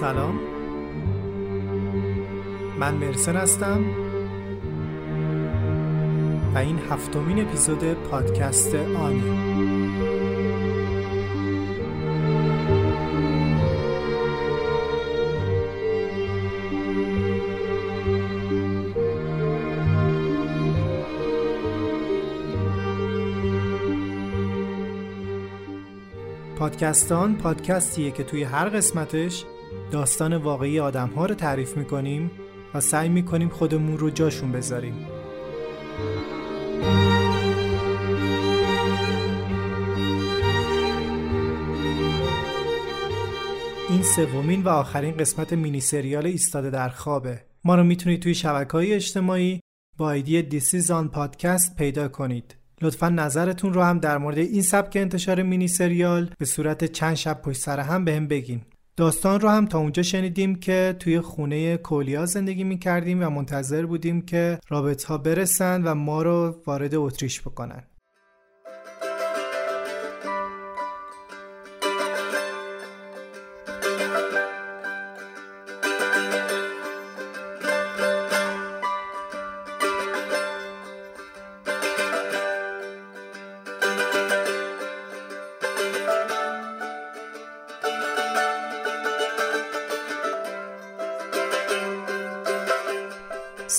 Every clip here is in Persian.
سلام. من مرسن هستم. و این هفتمین اپیزود پادکست آنی. پادکستان پادکستیه که توی هر قسمتش داستان واقعی آدم ها رو تعریف می‌کنیم و سعی می‌کنیم خودمون رو جاشون بذاریم. این سومین و آخرین قسمت مینی سریال ایستاده در خوابه. ما رو می‌تونید توی شبکه های اجتماعی با ایدی دیسیزان پادکست پیدا کنید. لطفا نظرتون رو هم در مورد این سبک انتشار مینی سریال به صورت چند شب پشت سر هم به بگین. داستان رو هم تا اونجا شنیدیم که توی خونه کولیا زندگی می کردیم و منتظر بودیم که رابط ها برسن و ما رو وارد اتریش بکنن.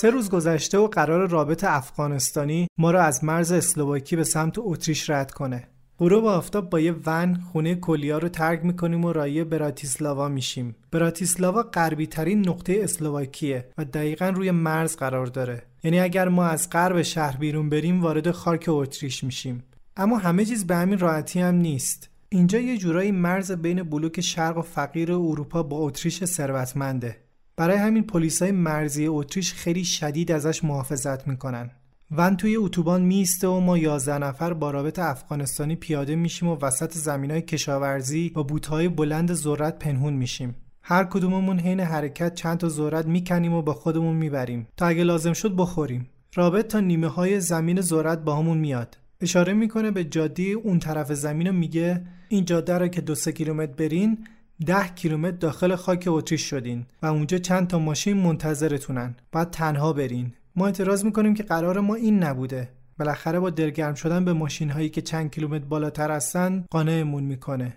سه روز گذشته و قرار رابط افغانستانی ما را از مرز اسلواکی به سمت اتریش رد کنه. غروب آفتاب با یه ون خونه کلیا رو ترک می‌کنیم و رایی براتیسلاوا میشیم. براتیسلاوا غربی ترین نقطه اسلواکیه و دقیقا روی مرز قرار داره. یعنی اگر ما از غرب شهر بیرون بریم وارد خاک اتریش میشیم. اما همه چیز به همین راحتی هم نیست. اینجا یه جورایی مرز بین بلوک شرق و فقیر اروپا با اتریش ثروتمنده. برای همین پلیسای مرزی اتریش خیلی شدید ازش محافظت می‌کنن. ون توی اتوبان میسته و ما 11 نفر با رابط افغانستانی پیاده میشیم و وسط زمینای کشاورزی با بوتهای بلند ذرت پنهون میشیم. هر کدوممون حین حرکت چند تا ذرت می‌کنیم و با خودمون می‌بریم. تا اگه لازم شد بخوریم. رابط تا نیمه های زمین ذرت با همون میاد. اشاره می‌کنه به جاده اون طرف زمین و میگه این جاده رو که دو سه کیلومتر برین ده کیلومتر داخل خاک اتریش شدین و اونجا چند تا ماشین منتظرتونن. بعد تنها برین. ما اعتراض می‌کنیم که قرار ما این نبوده. بالاخره با دلگرم شدن به ماشین هایی که چند کیلومتر بالاتر هستن قانعمون می‌کنه.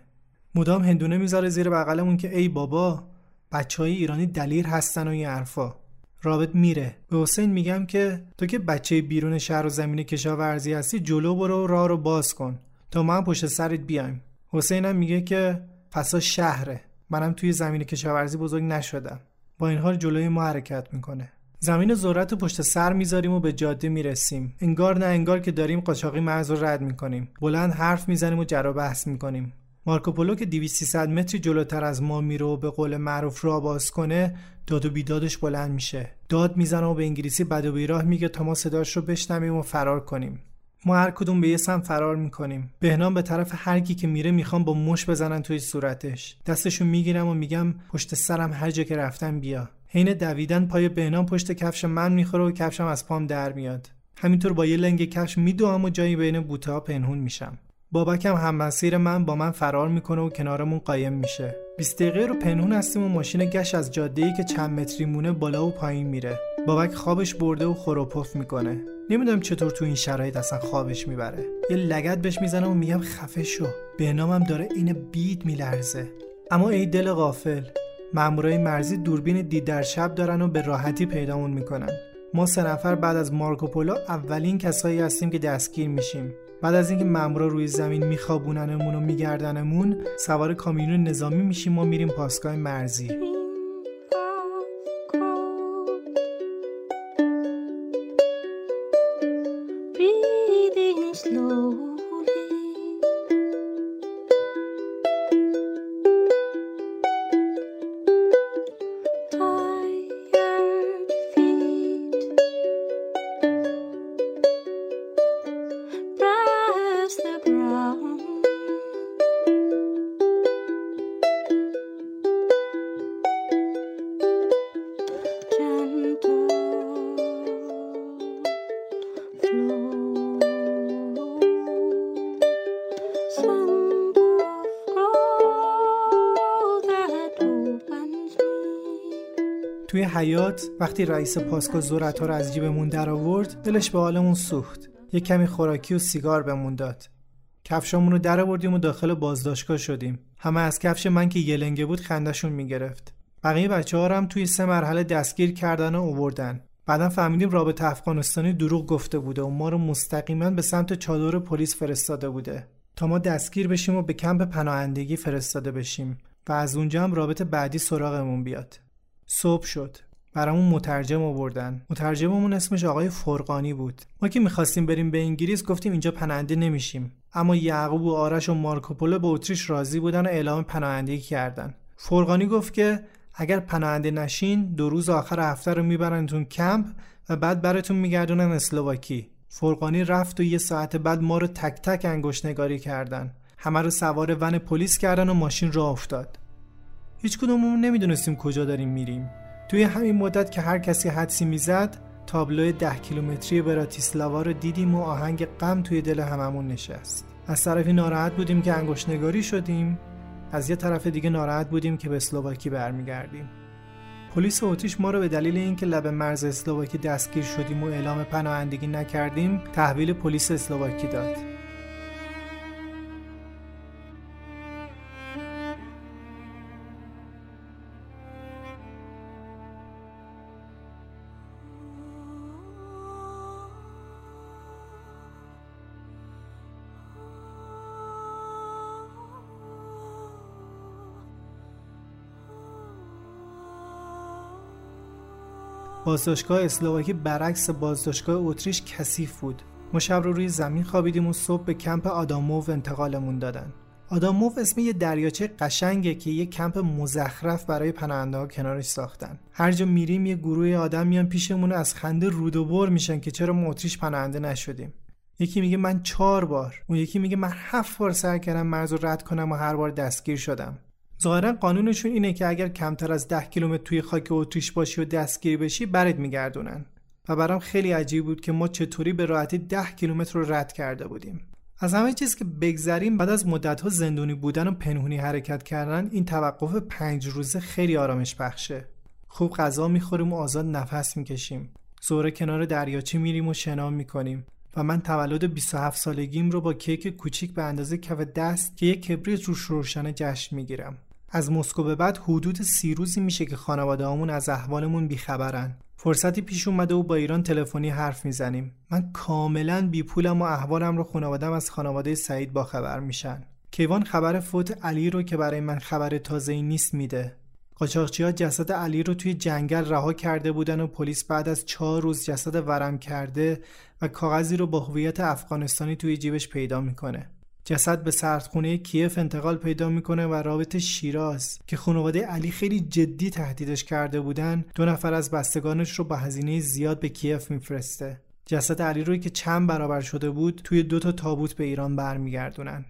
مدام هندونه می‌ذاره زیر بغلمون که ای بابا بچه های ایرانی دلیر هستن و این حرفا. رابط میره. به حسین میگم که تو که بچه بیرون شهر و زمین کشاورزی هستی جلو برو راه رو باز کن. تا هم پشت سرت بیایم. حسینم میگه که پسا شهره. منم توی زمین کشاورزی بزرگ نشدم. با این حال جلوی ما حرکت می‌کنه. زمین ذرت پشت سر می‌ذاریم و به جاده می‌رسیم. انگار نه انگار که داریم قاچاقی مرز رو رد می‌کنیم. بلند حرف می‌زنیم و جر بحث می‌کنیم. مارکوپولو که 200 متری جلوتر از ما میره و به قول معروف را باز کنه داد و بیدادش بلند میشه. داد می‌زنه و به انگلیسی بد و بیراه میگه تا ما صداش رو بشنویم و فرار کنیم. ما هر کدوم به یه سم فرار می‌کنیم. بهنام به طرف هر کی که میره می‌خوام با مش بزنن توی صورتش. دستشو می‌گیرم و میگم پشت سرم هر جا که رفتم بیا. حین دویدن پای بهنام پشت کفش من می‌خوره و کفشم از پام در میاد. همینطور با یه لنگ کفش میدوام و جایی بین بوته ها پنهون میشم. بابکم هم مسیر من با من فرار می‌کنه و کنارمون قایم میشه. 20 دقیقه رو پنهون هستیم و ماشین گشت از جاده ای که چند متری مونه بالا و پایین میره. بابک خوابش برده و خروپف می‌کنه. نمی‌دونم چطور تو این شرایط اصلا خوابش می‌بره. یه لگت بهش می‌زنم و میگم خفه شو به نامم داره این بید میلرزه. اما ای دل غافل مامورای مرزی دوربین دید در شب دارن و به راحتی پیدامون می‌کنن. ما سه نفر بعد از مارکوپولو اولین کسایی هستیم که دستگیر میشیم. بعد از اینکه مامورا روی زمین میخوابوننمون و میگردنمون سوار کامیون نظامی میشیم و میریم پاسگاه مرزی. حیات وقتی رئیس پاسکو ذرت‌ها رو از جیبمون در آورد دلش به حالمون سوخت. یه کمی خوراکی و سیگار بهمون داد. کفشامون رو در آوردیم و داخل بازداشتگاه شدیم. همه از کفش من که یلنگه بود خندشون می‌گرفت. بقیه بچه ها هم توی سه مرحله دستگیر کردن و اووردن. بعدا فهمیدیم رابطه افغانستانی دروغ گفته بوده و ما رو مستقیما به سمت چادر پلیس فرستاده بوده. تا ما دستگیر بشیم و به کمپ پناهندگی فرستاده بشیم و از اونجا هم رابطه بعدی سراغمون بیاد. صبح شد. برامون مترجم آوردن. مترجممون اسمش آقای فرقانی بود. ما که می‌خواستیم بریم به انگلیس گفتیم اینجا پناهنده نمیشیم. اما یعقوب و آرش و مارکوپولو به اتریش راضی بودن و اعلام پناهندگی کردن. فرقانی گفت که اگر پناهنده نشین دو روز آخر هفته رو میبرنتون کمپ و بعد براتون میگردونن اسلواکی. فرقانی رفت و یه ساعت بعد ما رو تک تک انگشت نگاری کردن. همه رو سوار ون پلیس کردن و ماشین را افتاد. هیچ کدوممون نمی‌دونستیم کجا داریم میریم. توی همین مدت که هر کسی حدسی می‌زد تابلو ده کیلومتری براتیسلاوا رو دیدیم و آهنگ غم توی دل هممون نشست. از طرفی ناراحت بودیم که انگشت نگاری شدیم از یه طرف دیگه ناراحت بودیم که به اسلواکی برمیگردیم. پلیس اتریش ما رو به دلیل اینکه لب مرز اسلواکی دستگیر شدیم و اعلام پناهندگی نکردیم تحویل پلیس اسلواکی داد. بازداشتگاه اسلواکی برعکس بازداشتگاه اتریش کثیف بود. ما شب رو روی زمین خوابیدیم و صبح به کمپ آداموو انتقالمون دادن. آداموف اسم یه دریاچه قشنگه که یه کمپ مزخرف برای پناهنده ها کنارش ساختن. هر جا میریم یه گروه آدم میان پیشمون از خنده رود و بر میشن که چرا ما اتریش پناهنده نشدیم. یکی میگه من چهار بار. اون یکی میگه من هفت بار سر کردم مرز رو رد کنم و هر بار دستگیر شدم. ظاهرا قانونشون اینه که اگر کمتر از ده کیلومتر توی خاک اتریش باشی و دستگیر بشی برد میگردونن. و برام خیلی عجیب بود که ما چطوری به راحتی ده کیلومتر رو رد کرده بودیم. از همه چیز که بگذریم بعد از مدتها زندونی بودن و پنهونی حرکت کردن این توقف پنج روزه خیلی آرامش بخشه. خوب غذا می‌خوریم و آزاد نفس می‌کشیم. زوره کنار دریاچه میریم و شنا می‌کنیم. و من تولد 27 سالگیم رو با کیک کوچیک به اندازه کف دست که یک کبریت روش روشنه جشن می‌گیرم. از مسکو به بعد حدود سی روزی میشه که خانواده همون از احوالمون بیخبرن. فرصتی پیش اومده و با ایران تلفنی حرف می‌زنیم. من کاملا بی پولم و احوالم رو خانوادم از خانواده سعید با خبر میشن. کیوان خبر فوت علی رو که برای من خبر تازه نیست میده. قاچاقچی ها جسد علی رو توی جنگل رها کرده بودن و پلیس بعد از چهار روز جسد ورم کرده و کاغذی رو با هویت افغانستانی توی جیبش پیدا می‌کنه. جسد به سردخونه کیف انتقال پیدا می‌کنه و رابط شیراز که خانواده علی خیلی جدی تهدیدش کرده بودن دو نفر از بستگانش رو با هزینه زیاد به کیف میفرسته. جسد علی روی که چند برابر شده بود توی دو تا تابوت به ایران برمیگردونن.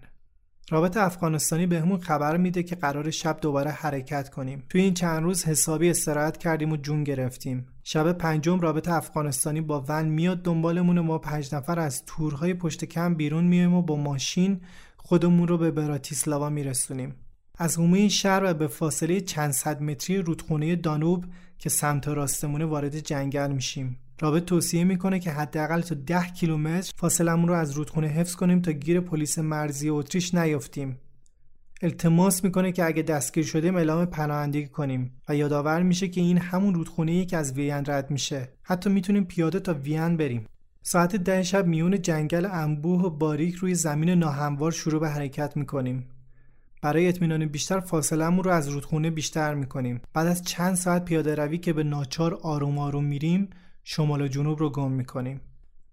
رابط افغانستانی بهمون خبر میده که قرار شب دوباره حرکت کنیم. توی این چند روز حسابی استراحت کردیم و جون گرفتیم. شب پنجم رابط افغانستانی با ون میاد دنبالمون و ما پنج نفر از تورهای پشت کم بیرون میایم و با ماشین خودمون رو به براتیسلاوا میرسونیم. از حومه شهر و به فاصله چند صد متری رودخونه دانوب که سمت راستمونه وارد جنگل میشیم. رابط توصیه می‌کنه که حداقل تا 10 کیلومتر فاصلمون رو از رودخونه حفظ کنیم تا گیر پلیس مرزی اتریش نیافتیم. التماس می‌کنه که اگه دستگیر شدیم اعلام پناهندگی کنیم و یادآور میشه که این همون رودخونه که از وین رد میشه. حتی می‌تونیم پیاده تا وین بریم. ساعت ده شب میون جنگل انبوه و باریک روی زمین ناهموار شروع به حرکت می‌کنیم. برای اطمینان بیشتر فاصلهمون رو از رودخونه بیشتر می‌کنیم. بعد از چند ساعت پیاده روی که به ناچار آروم آروم میریم شمال و جنوب رو گم می‌کنیم.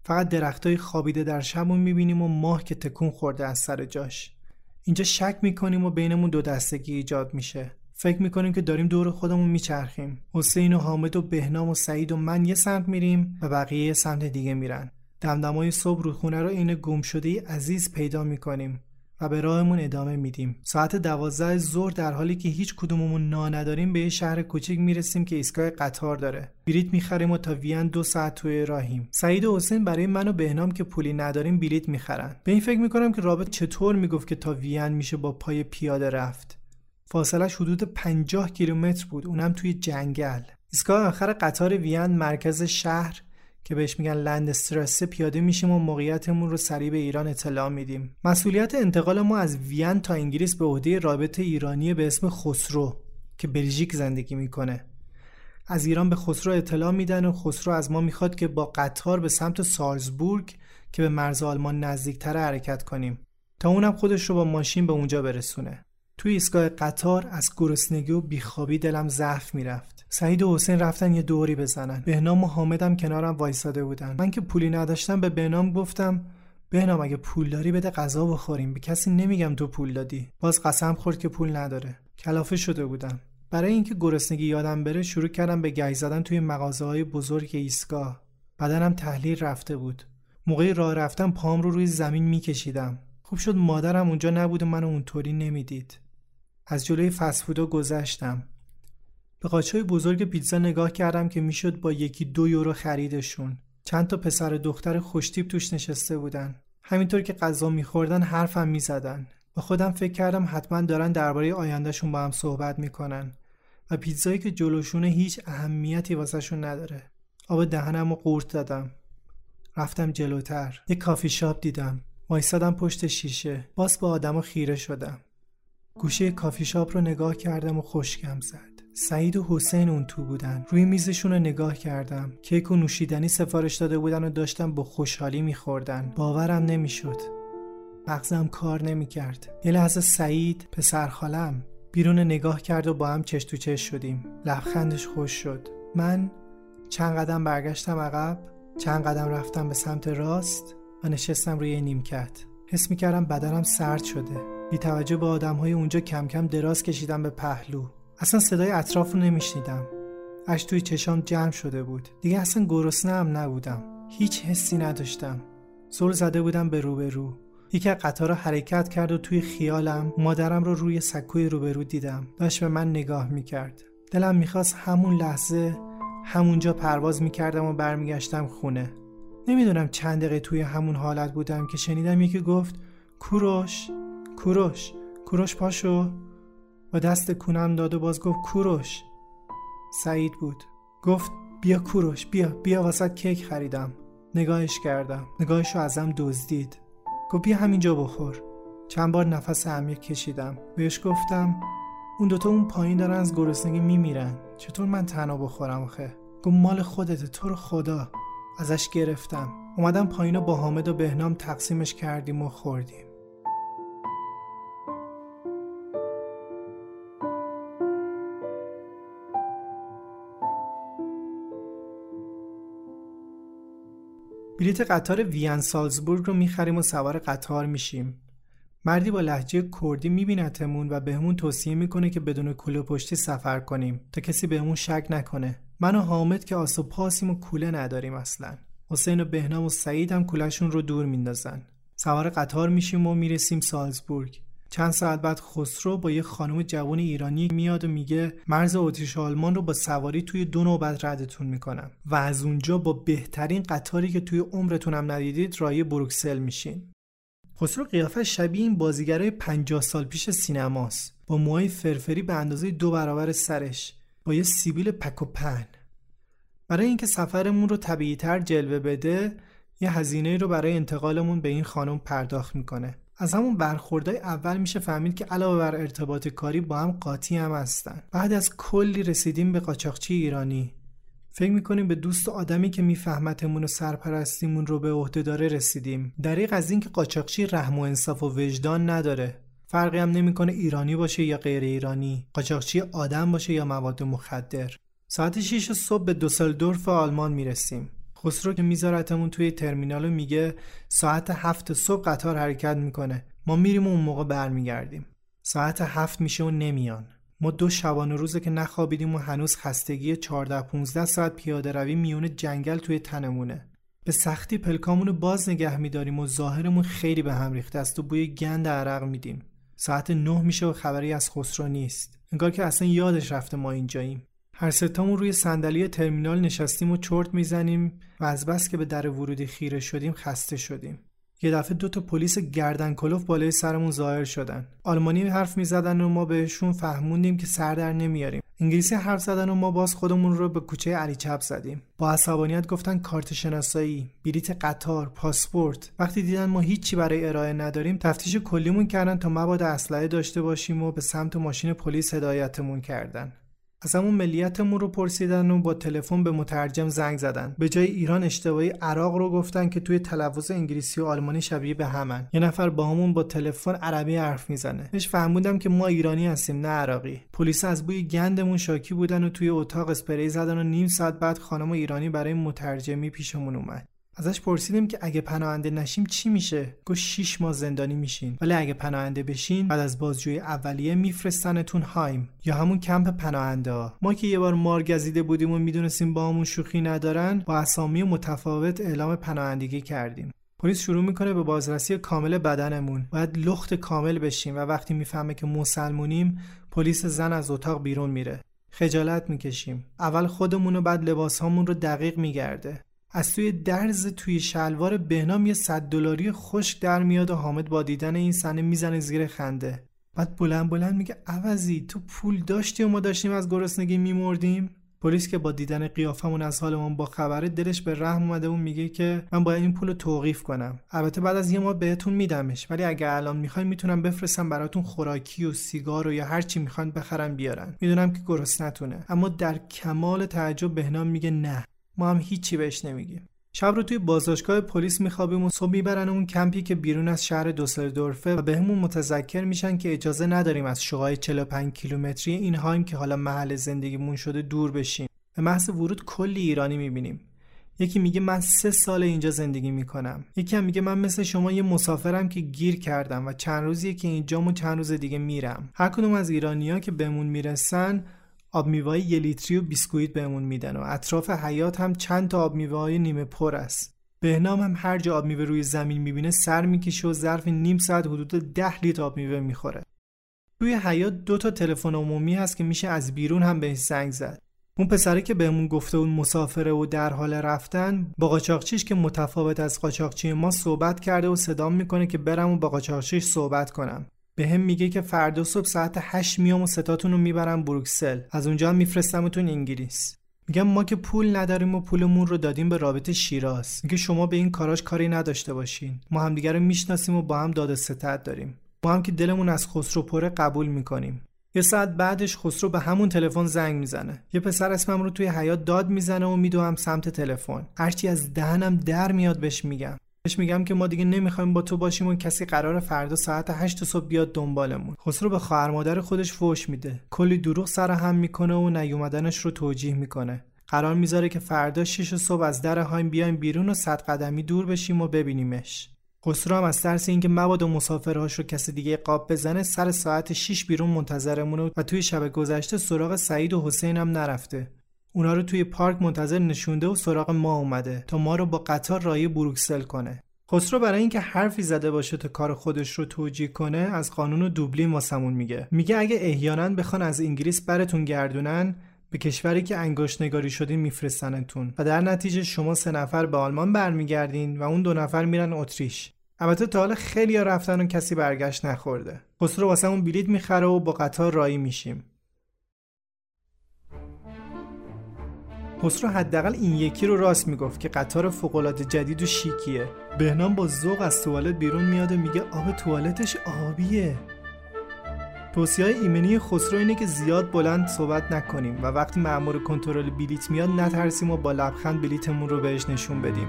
فقط درختای خوابیده در شبون می‌بینیم و ماه که تکون خورده از سر جاش. اینجا شک می‌کنیم و بینمون دو دستگی ایجاد میشه. فکر می‌کنیم که داریم دور خودمون میچرخیم. حسین و حامد و بهنام و سعید و من یه سمت میریم و بقیه یه سمت دیگه میرن. دمدمای صبح رودخونه رو این گم شده عزیز پیدا می‌کنیم. و به راهمون ادامه میدیم. ساعت دوازده ظهر در حالی که هیچ کدوممون نا نداریم به یه شهر کوچیک می‌رسیم که ایستگاه قطار داره. بلیت می‌خریم و تا وین دو ساعت توی راهیم. سعید و حسین برای من و بهنام که پولی نداریم بلیت می‌خرن. به این فکر می‌کنم که رابط چطور می‌گفت که تا وین میشه با پای پیاده رفت. فاصلش حدود 50 کیلومتر بود. اونم توی جنگل. ایستگاه آخر قطار وین مرکز شهر که بهش میگن لند استرسه پیاده میشیم و موقعیتمون رو سریع به ایران اطلاع میدیم. مسئولیت انتقال ما از وین تا انگلیس به عهده رابط ایرانی به اسم خسرو که بلژیک زندگی می‌کنه. از ایران به خسرو اطلاع میدن و خسرو از ما می‌خواد که با قطار به سمت سالزبورگ که به مرز آلمان نزدیکتر حرکت کنیم. تا اونم خودش رو با ماشین به اونجا برسونه. توی ایستگاه قطار از گرسنگی و بیخوابی دلم ضعف می‌رفت. سعید و حسین رفتن یه دوری بزنن. بهنام و حامدم کنارم وایساده بودن. من که پولی نداشتم به بهنام گفتم بهنام اگه پول داری بده غذا بخوریم. به کسی نمیگم تو پول دادی. باز قسم خورد که پول نداره. کلافه شده بودم. برای اینکه گرسنگی یادم بره شروع کردم به گی زدن توی مغازه های بزرگ ایستگاه. بدنم تحلیل رفته بود. موقعی راه رفتم پام رو روی زمین میکشیدم. خوب شد مادرم اونجا نبود و منو اونطوری نمی‌دید. از جلوی فسفودا گذشتم. به قاچای بزرگ پیتزا نگاه کردم که می‌شد با یکی دو یورو خریدشون. چند تا پسر دختر خوشتیب توش نشسته بودن. همینطور که غذا میخوردن حرفم می‌زدن. با خودم فکر کردم حتما دارن درباره آیندهشون با هم صحبت می‌کنن و پیتزایی که جلوشونه هیچ اهمیتی واسهشون نداره. آب دهنم و قورت دادم. رفتم جلوتر. یه کافی شاپ دیدم. وایسادم پشت شیشه. باز با آدما خیره شدم. گوشه کافی شاپ رو نگاه کردم و خوشگم زد. سعید و حسین اون تو بودن. روی میزشون رو نگاه کردم. کیک و نوشیدنی سفارش داده بودن و داشتم با خوشحالی میخوردن. باورم نمی‌شد. مغزم کار نمی‌کرد. یه لحظه سعید پسر خالم بیرون نگاه کرد و با هم چش تو چش شدیم. لبخندش خوش شد. من چند قدم برگشتم عقب چند قدم رفتم به سمت راست و نشستم روی نیمکت. حس می‌کردم بدنم سرد شده. بی توجه به آدم های اونجا کم کم دراز کشیدم به پهلو. اصلا صدای اطراف رو نمیشنیدم. اش توی چشام جمع شده بود. دیگه اصلا گرسنه هم نبودم. هیچ حسی نداشتم. زل زده بودم به روبرو. یکی از قطارا حرکت کرد و توی خیالم مادرم رو روی سکوی روبرو دیدم. داشت به من نگاه می‌کرد. دلم می‌خواست همون لحظه همونجا پرواز می‌کردم و برمیگشتم خونه. نمی‌دونم چند دقیقه توی همون حالت بودم که شنیدم یکی گفت کوروش کوروش کوروش پاشو؟ با دست کونم داد و باز گفت کوروش. سعید بود. گفت بیا کوروش بیا بیا واسط کیک خریدم. نگاهش کردم. نگاهش رو ازم دزدید. گفت بیا همینجا بخور. چند بار نفس عمیق کشیدم. بهش گفتم اون دوتا اون پایین دارن از گرسنگی میمیرن. چطور من تنها بخورم آخه؟ گفت مال خودته تو رو خدا. ازش گرفتم. اومدم پایین با حامد و بهنام تقسیمش کردیم و خوردیم. بلیت قطار وین سالزبورگ رو می‌خریم و سوار قطار میشیم. مردی با لحجه کردی میبینتمون و بهمون توصیه می‌کنه که بدون کوله پشتی سفر کنیم تا کسی بهمون شک نکنه. من و حامد که آس و پاسیم و کوله نداریم اصلا. حسین و بهنام و سعید هم کولشون رو دور میندازن. سوار قطار میشیم و می‌رسیم سالزبورگ. چند ساعت بعد خسرو با یه خانم جوان ایرانی میاد و میگه مرز اتریش آلمان رو با سواری توی دو نوبت ردتون می‌کنم و از اونجا با بهترین قطاری که توی عمرتون هم ندیدید رای بروکسل میشین. خسرو قیافه شبیه این بازیگرای 50 سال پیش سینماست. با موهای فرفری به اندازه دو برابر سرش. با یه سیبیل پک و پن برای اینکه سفرمون رو طبیعیتر جلوه بده یه هزینه رو برای انتقالمون به این خانم پرداخت می‌کنه. از همون برخوردهای اول میشه فهمید که علاوه بر ارتباط کاری با هم قاطی هم هستن. بعد از کلی رسیدیم به قاچاقچی ایرانی. فکر می‌کنیم به دوست آدمی که میفهمتمون و سرپرستیمون رو به عهده داره رسیدیم. دریق از اینکه قاچاقچی رحم و انصاف و وجدان نداره. فرقی هم نمی‌کنه ایرانی باشه یا غیر ایرانی. قاچاقچی آدم باشه یا مواد مخدر. ساعت 6 صبح به دوسلدورف آلمان می‌رسیم. خسرو که میذارتمون توی ترمینال میگه ساعت هفت صبح قطار حرکت می‌کنه. ما میریم و اون موقع برمیگردیم. ساعت هفت میشه و نمیان. ما دو شبانه روزه که نخوابیدیم و هنوز خستگی 14 15 ساعت پیاده روی میون جنگل توی تنمونه. به سختی پلکامون باز نگه میداریم و ظاهرمون خیلی به هم ریخته است و بوی گند عرق میدیم. ساعت نه میشه و خبری از خسرو نیست. انگار که اصلا یادش رفته ما اینجاییم. هر ستامون روی صندلی ترمینال نشستیم و چرت می‌زنیم و از بس که به در ورودی خیره شدیم خسته شدیم. یه دفعه دو تا پلیس گردن کلوف بالای سرمون ظاهر شدن. آلمانی حرف می‌زدن و ما بهشون فهموندیم که سر در نمیاریم. انگلیسی حرف زدن و ما باز خودمون رو به کوچه علی چپ زدیم. با عصبانیت گفتن کارت شناسایی بلیت قطار پاسپورت. وقتی دیدن ما هیچی برای ارائه نداریم تفتیش کلیمون کردن تا مبادا اسلحه داشته باشیم و به سمت ماشین پلیس هدایتمون کردن. از همون ملیتمون رو پرسیدن و با تلفن به مترجم زنگ زدن. به جای ایران اشتباهی عراق رو گفتن که توی تلفظ انگلیسی و آلمانی شبیه به همن. یه نفر با همون با تلفن عربی حرف می‌زنه. بهش فهموندم که ما ایرانی هستیم نه عراقی. پلیس از بوی گندمون شاکی بودن و توی اتاق اسپری زدن و نیم ساعت بعد خانم ایرانی برای مترجمی پیشمون اومد. ازش پرسیدیم که اگه پناهنده نشیم چی میشه؟ گفت 6 ماه زندانی میشین. ولی اگه پناهنده بشین بعد از بازجویی اولیه میفرستنتون هایم یا همون کمپ پناهنده ما که یه بار مار گزیده بودیم و می‌دونستیم با همون شوخی ندارن با اسامی متفاوت اعلام پناهندگی کردیم. پلیس شروع می‌کنه به بازرسی کامل بدنمون. باید لخت کامل بشیم و وقتی می‌فهمه که مسلمونیم پلیس زن از اتاق بیرون میره. خجالت می‌کشیم. اول خودمون و بعد لباسهامون رو دقیق میگرده. از توی درز توی شلوار بهنام یه صد دلاری خشک در میاد و حامد با دیدن این صحنه می‌زنه زیر خنده. بعد بلند بلند میگه عوضی تو پول داشتی و ما داشتیم از گرسنگی میمردیم؟ پلیس که با دیدن قیافمون از حالمون با خبره دلش به رحم اومده و میگه که من باید این پول رو توقیف کنم. البته بعد از یه ماه بهتون میدمش ولی اگه الان می‌خواین می‌تونم بفرستم براتون خوراکی و سیگار و یا هر چی می‌خوان بخرن بیارن. می‌دونم که گرسنتونه. اما در کمال تعجب بهنام میگه نه. ما هم هیچی بهش نمیگیم. شب رو توی بازداشتگاه پلیس میخوابیم و صبح می‌برن اون کمپی که بیرون از شهر دوسلدورفه و بهمون متذکر میشن که اجازه نداریم از شغای 45 کیلومتری این هایم که حالا محل زندگیمون شده دور بشیم. به محض ورود کلی ایرانی می‌بینیم. یکی میگه من سه سال اینجا زندگی می‌کنم. یکی هم میگه من مثل شما یه مسافرم که گیر کردم و چند روزیه که اینجا و چند روز دیگه میرم. هر کدوم از ایرانیا که بهمون می‌رسن آب میوه یه لیتری و بیسکویت بهمون میدن و اطراف حیات هم چند تا آب میوه نیمه پر است. بهنام هم هر جا آب میوه روی زمین می‌بینه سر می‌کشه و ظرف نیم ساعت حدود ده لیتر آب میوه می‌خوره. توی حیات دو تا تلفن عمومی هست که میشه از بیرون هم بهش زنگ زد. اون پسره که بهمون گفته اون مسافره و در حال رفتن با قاچاقچیش که متفاوت از قاچاقچی ما صحبت کرده و صدام می‌کنه که برم و با قاچاقچیش صحبت کنم. به هم میگه که فردا صبح ساعت 8 میام و ستاتون رو می‌برم بروکسل. از اونجا هم میفرستمتون انگلیس. میگم ما که پول نداریم و پولمون رو دادیم به رابطه شیراز. میگه شما به این کاراش کاری نداشته باشین. ما همدیگه رو می‌شناسیم و با هم داد ستت داریم. ما هم که دلمون از خسرو پره قبول می‌کنیم. یه ساعت بعدش خسرو به همون تلفن زنگ می‌زنه. یه پسر اسمم رو توی حیات داد می‌زنه و میدوهم سمت تلفن. هرچی از دهنم در میاد بهش میگم. بهش میگم که ما دیگه نمی‌خوایم با تو باشیم و کسی قرار فردا ساعت 8 صبح بیاد دنبالمون. خسرو به خواهر مادر خودش فوش میده. کلی دروغ سر هم می‌کنه و نیومدنش رو توجیه می‌کنه. قرار می‌ذاره که فردا 6 صبح از در هایم بیایم بیرون و صد قدمی دور بشیم و ببینیمش. خسرو هم از ترس اینکه مبادا مسافرهاش رو کسی دیگه قاب بزنه سر ساعت 6 بیرون منتظرمونه و توی شب گذشته سراغ سعید و حسین هم نرفته. اونا رو توی پارک منتظر نشونده و سراغ ما اومده تا ما رو با قطار رای بروکسل کنه. خسرو برای اینکه حرفی زده باشه تا کار خودش رو توجیه کنه از قانون دوبلین واسمون میگه. میگه اگه احیانا بخوان از انگلیس براتون گردونن به کشوری که انگشت نگاری شدین میفرستنتون و در نتیجه شما سه نفر به آلمان برمیگردین و اون دو نفر میرن اتریش. البته تا حالا خیلی رفتن و کسی برگشت نخورده. خسرو واسمون بلیت می‌خره و با قطار رایی میشیم. خسرو حداقل این یکی رو راست می‌گفت که قطار فوقالعاده جدید و شیکیه. بهنام با ذوق از توالت بیرون میاد و میگه آب توالتش آبیه. توصیه ایمنی خسرو اینه که زیاد بلند صحبت نکنیم و وقتی مأمور کنترل بلیت میاد نترسیم و با لبخند بلیتمون رو بهش نشون بدیم.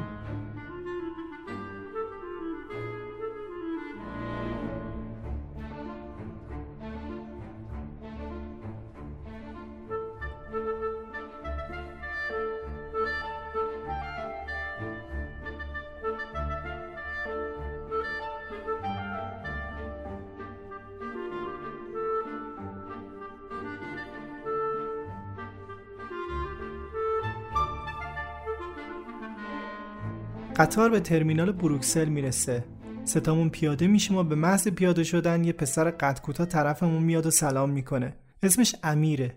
قطار به ترمینال بروکسل می‌رسه. ستامون پیاده میشیم و به محض پیاده شدن یه پسر قد طرفمون میاد و سلام می‌کنه. اسمش امیره.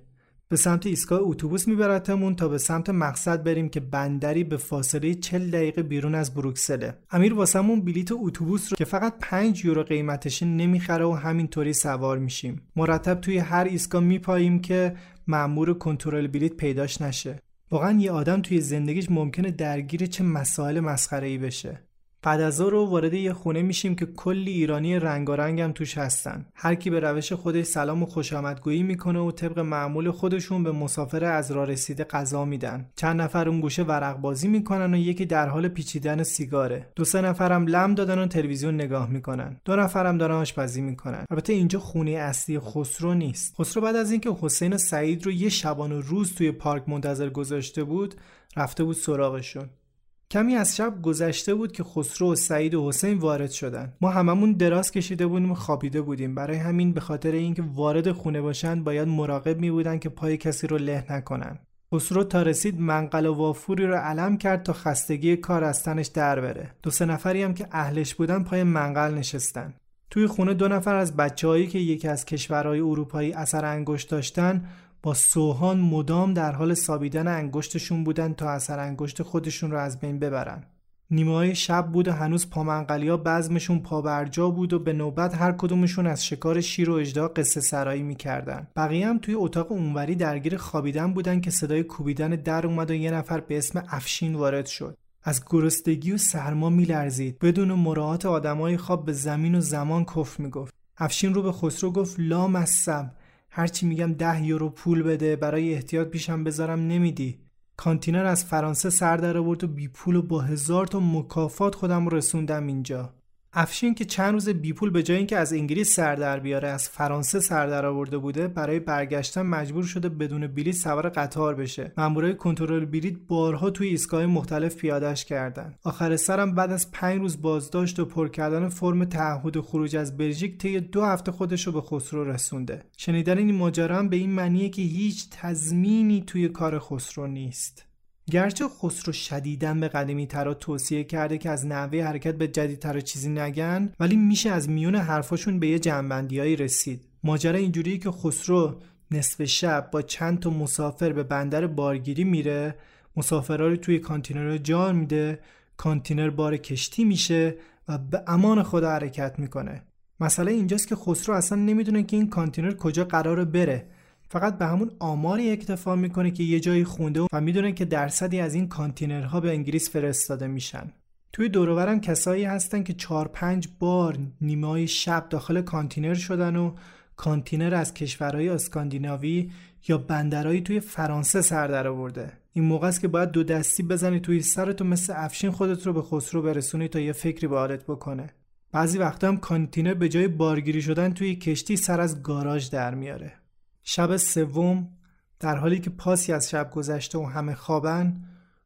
به سمت ایستگاه اتوبوس میبرتمون تا به سمت مقصد بریم که بندری به فاصله 40 دقیقه بیرون از بروکسله. امیر واسمون بلیت اتوبوس رو که فقط 5 یورو قیمتشه نمی‌خره و همینطوری سوار میشیم. مرتب توی هر ایستگاه میپاییم که مأمور کنترل بلیت پیداش نشه. واقعا یه آدم توی زندگیش ممکنه درگیر چه مسائل مسخره ای بشه. بعد از رو وارد یه خونه میشیم که کلی ایرانی رنگارنگ هم توش هستن. هر کی به روش خودش سلام و خوش آمدگویی می‌کنه و طبق معمول خودشون به مسافر از راه رسیده غذا میدن. چند نفر اون گوشه ورق بازی می‌کنن و یکی در حال پیچیدن سیگاره. دو سه نفرم لم دادن و تلویزیون نگاه می‌کنن. دو نفرم دارن آشپزی می‌کنن. البته اینجا خونه اصلی خسرو نیست. خسرو بعد از اینکه حسین و سعید رو یه شبان و روز توی پارک منتظر گذاشته بود رفته بود سراغشون. کمی از شب گذشته بود که خسرو و سعید و حسین وارد شدن. ما هممون دراز کشیده بودیم و خوابیده بودیم. برای همین به خاطر اینکه وارد خونه باشن باید مراقب می بودن که پای کسی رو له نکنن. خسرو تا رسید منقل و وافوری رو علم کرد تا خستگی کار از تنش در بره. دو سه نفری هم که اهلش بودن پای منقل نشستن. توی خونه دو نفر از بچههایی که یکی از کشورهای اروپایی اثر انگشت داشتن با سوهان مدام در حال سابیدن انگشتشون بودن تا اثر انگشت خودشون رو از بین ببرن. نیمه شب بود و هنوز پامنقلی ها بزمشون پابرجا بود و به نوبت هر کدومشون از شکار شیر و اجدا قصه سرایی می‌کردن. بقیه هم توی اتاق اونوری درگیر خوابیدن بودن که صدای کوبیدن در اومد و یه نفر به اسم افشین وارد شد. از گرسنگی و سرما میلرزید بدون مراعات آدمای خواب به زمین و زمان کف می‌گفت افشین رو به خسرو گفت لا هرچی میگم ده یورو پول بده برای احتیاط پیشم بذارم نمیدی. کانتینر از فرانسه سر در آورد و بی پول و با هزار تا مکافات خودم رسوندم اینجا. افشین که چند روز بیپول به جای اینکه از انگلیس سر در بیاره از فرانسه سر در آورده بوده برای برگشتن مجبور شده بدون بلیط سوار قطار بشه. مامورای کنترل بلیط بارها توی ایستگاه مختلف پیادش کردن. آخر سرم بعد از پنج روز بازداشت و پر کردن فرم تعهد خروج از بلژیک طی دو هفته خودش رو به خسرو رسونده. شنیدن این ماجرا به این معنیه که هیچ تضمینی توی کار خسرو نیست. گرچه خسرو شدیداً به قدیمی ترا توصیه کرده که از نحوه حرکت به جدیدتر چیزی نگن ولی میشه از میون حرفاشون به یه جمع‌بندیایی رسید. ماجرا اینجوریه که خسرو نصف شب با چند تا مسافر به بندر بارگیری میره مسافرها رو توی کانتینر جا میده کانتینر بار کشتی میشه و به امان خدا حرکت می‌کنه. مسئله اینجاست که خسرو اصلا نمی‌دونه که این کانتینر کجا قراره بره. فقط به همون آماری اکتفا می‌کنه که یه جایی خونده و می‌دونه که درصدی از این کانتینرها به انگلیس فرستاده میشن. توی دوروبرم کسایی هستن که 4 پنج بار نیمه شب داخل کانتینر شدن و کانتینر از کشورهای اسکاندیناوی یا بندرهایی توی فرانسه سر در آورده. این موقع است که باید دو دستی بزنی توی سرت و مثل افشین خودت رو به خسرو برسونی تا یه فکری به حالت بکنه. بعضی وقتا هم کانتینر به جای بارگیری شدن توی کشتی سر از گاراژ در میاره. شب سوم در حالی که پاسی از شب گذشته و همه خوابن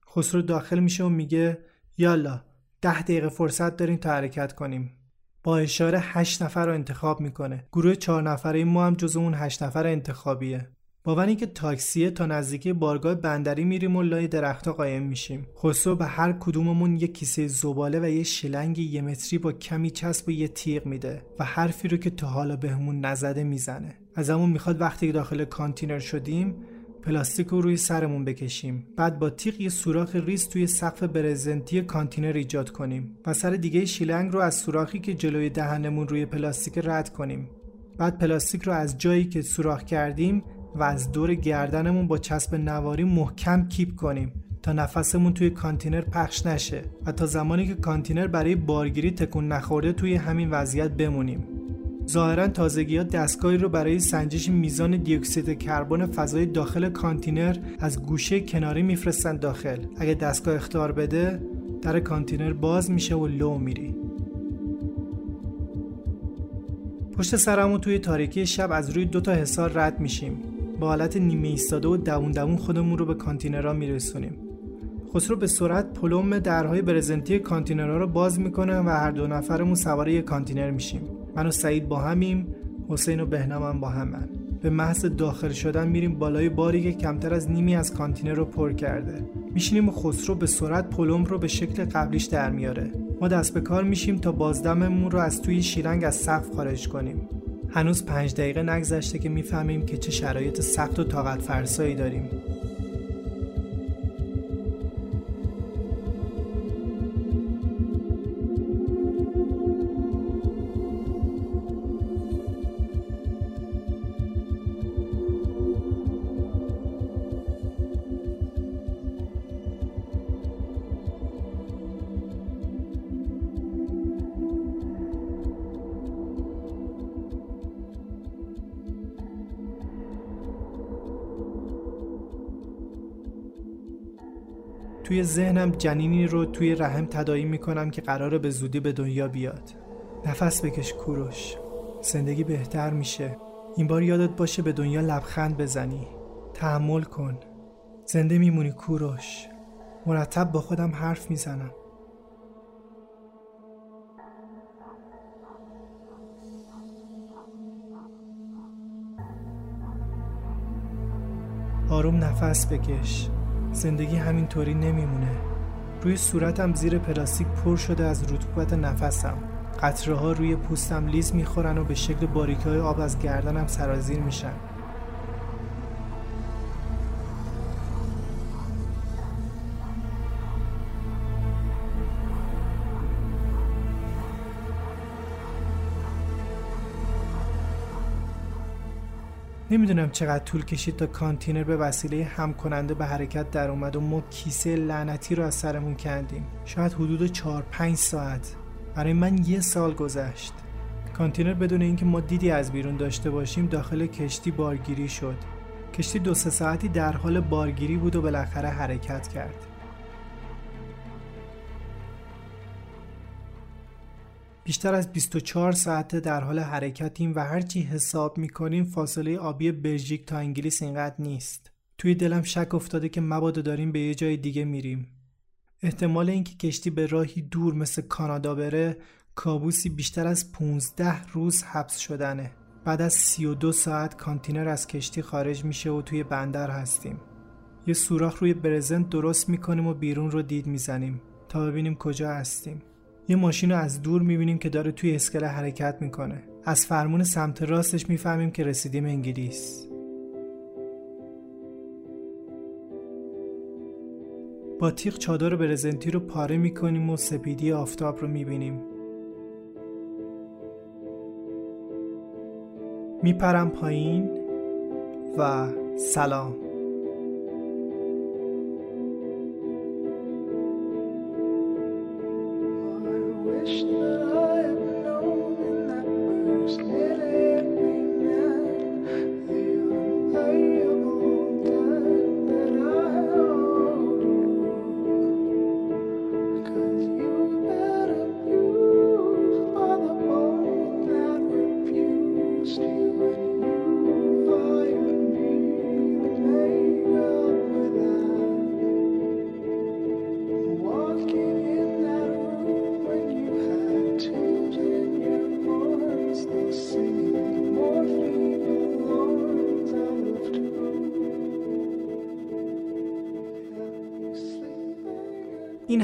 خسرو داخل میشه و میگه یالا ده دقیقه فرصت داریم تا حرکت کنیم. با اشاره هشت نفر رو انتخاب می‌کنه. گروه چهار نفره ما هم جز اون هشت نفر انتخابیه. باور که تاکسیه تا نزدیکی بارگاه بندری میریم و لای درختها قایم میشیم. خسرو به هر کدوممون یه کیسه زباله و یه شلنگ یه متری با کمی چسب و یه تیغ میده و حرفی رو که تا حالا بهمون نزده می‌زنه. ازمون می‌خواد وقتی داخل کانتینر شدیم پلاستیک رو روی سرمون بکشیم. بعد با تیغ یه سوراخ ریز توی سقف برزنتی کانتینر ایجاد کنیم و سر دیگه شیلنگ رو از سوراخی که جلوی دهنمون روی پلاستیک رد کنیم. بعد پلاستیک رو از جایی که سوراخ کردیم و از دور گردنمون با چسب نواری محکم کیپ کنیم تا نفسمون توی کانتینر پخش نشه و تا زمانی که کانتینر برای بارگیری تکون نخورده توی همین وضعیت بمونیم. ظاهرا تازگی ها دستگاهی رو برای سنجش میزان دیوکسید کربن فضای داخل کانتینر از گوشه کناری میفرستن داخل. اگه دستگاه اختار بده در کانتینر باز میشه و لو میری. پشت سرمون توی تاریکی شب از روی دو تا حصار رد میشیم. با حالت نیمه ایستاده و دوون دوون خودمون رو به کانتینرها میرسونیم. خسرو به سرعت پلمپ درهای برزنتی کانتینرها رو باز می‌کنه و هر دو نفرمون سوار یک کانتینر میشیم. من و سعید با همیم حسین و بهنام هم با همن. به محض داخل شدن میریم بالای باری که کمتر از نیمی از کانتینر رو پر کرده. میشینیم و خسرو به سرعت پلم رو به شکل قبلیش در میاره. ما دست به کار میشیم تا بازدممون رو از توی شیرنگ از سقف خارج کنیم. هنوز پنج دقیقه نگذشته که می‌فهمیم که چه شرایط سخت و طاقت فرسایی داریم. توی ذهنم جنینی رو توی رحم تدایی می‌کنم که قراره به زودی به دنیا بیاد. نفس بکش کوروش. زندگی بهتر میشه. این بار یادت باشه به دنیا لبخند بزنی. تحمل کن. زنده میمونی کوروش. مرتب با خودم حرف می‌زنم. آروم نفس بکش. زندگی همینطوری نمیمونه. روی صورتم زیر پلاستیک پر شده از رطوبت نفسم. قطره ها روی پوستم لیز می‌خورن و به شکل باریکه های آب از گردنم سرازیر میشن. نمی‌دونم چقدر طول کشید تا کانتینر به وسیله هم کننده به حرکت در اومد و ما کیسه لعنتی رو از سرمون کندیم. شاید حدود 4 5 ساعت. برای من یه سال گذشت. کانتینر بدون اینکه ما دیدی از بیرون داشته باشیم داخل کشتی بارگیری شد. کشتی دو سه ساعتی در حال بارگیری بود و بالاخره حرکت کرد. بیشتر از 24 ساعته در حال حرکتیم و هرچی حساب می‌کنیم فاصله آبی بلژیک تا انگلیس اینقدر نیست. توی دلم شک افتاده که مبادا داریم به یه جای دیگه میریم. احتمال اینکه کشتی به راهی دور مثل کانادا بره کابوسی بیشتر از 15 روز حبس شدنه. بعد از 32 ساعت کانتینر از کشتی خارج میشه و توی بندر هستیم. یه سوراخ روی برزنت درست می‌کنیم و بیرون رو دید می‌زنیم تا ببینیم کجا هستیم. یه ماشین رو از دور می‌بینیم که داره توی اسکله حرکت می‌کنه. از فرمون سمت راستش می‌فهمیم که رسیدیم انگلیس. با تیغ چادر برزنتی رو پاره می‌کنیم و سپیدی آفتاب رو می‌بینیم. میپرم پایین و سلام.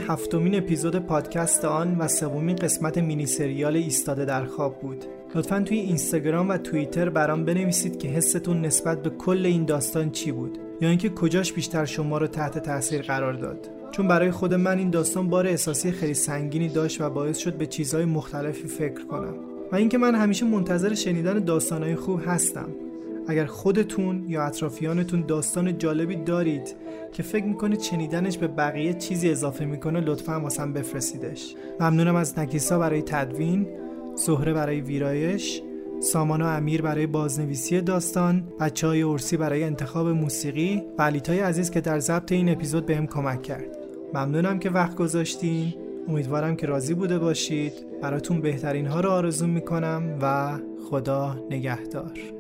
هفتمین اپیزود پادکست آن و سومین قسمت مینی سریال ایستاده در خواب بود. لطفا توی اینستاگرام و توییتر برام بنویسید که حستون نسبت به کل این داستان چی بود یا اینکه کجاش بیشتر شما رو تحت تاثیر قرار داد. چون برای خود من این داستان بار احساسی خیلی سنگینی داشت و باعث شد به چیزهای مختلفی فکر کنم. و اینکه من همیشه منتظر شنیدن داستانهای خوب هستم اگر خودتون یا اطرافیانتون داستان جالبی دارید که فکر می‌کنید شنیدنش به بقیه چیزی اضافه می‌کنه لطفا واسم بفرستیدش. ممنونم از نکیسا برای تدوین زهره برای ویرایش سامان و امیر برای بازنویسی داستان بچه های ارسی برای انتخاب موسیقی و علیتای عزیز که در ضبط این اپیزود بهم کمک کرد. ممنونم که وقت گذاشتین. امیدوارم که راضی بوده باشید. براتون بهترین ها رو آرزو می‌کنم و خدا نگهدار.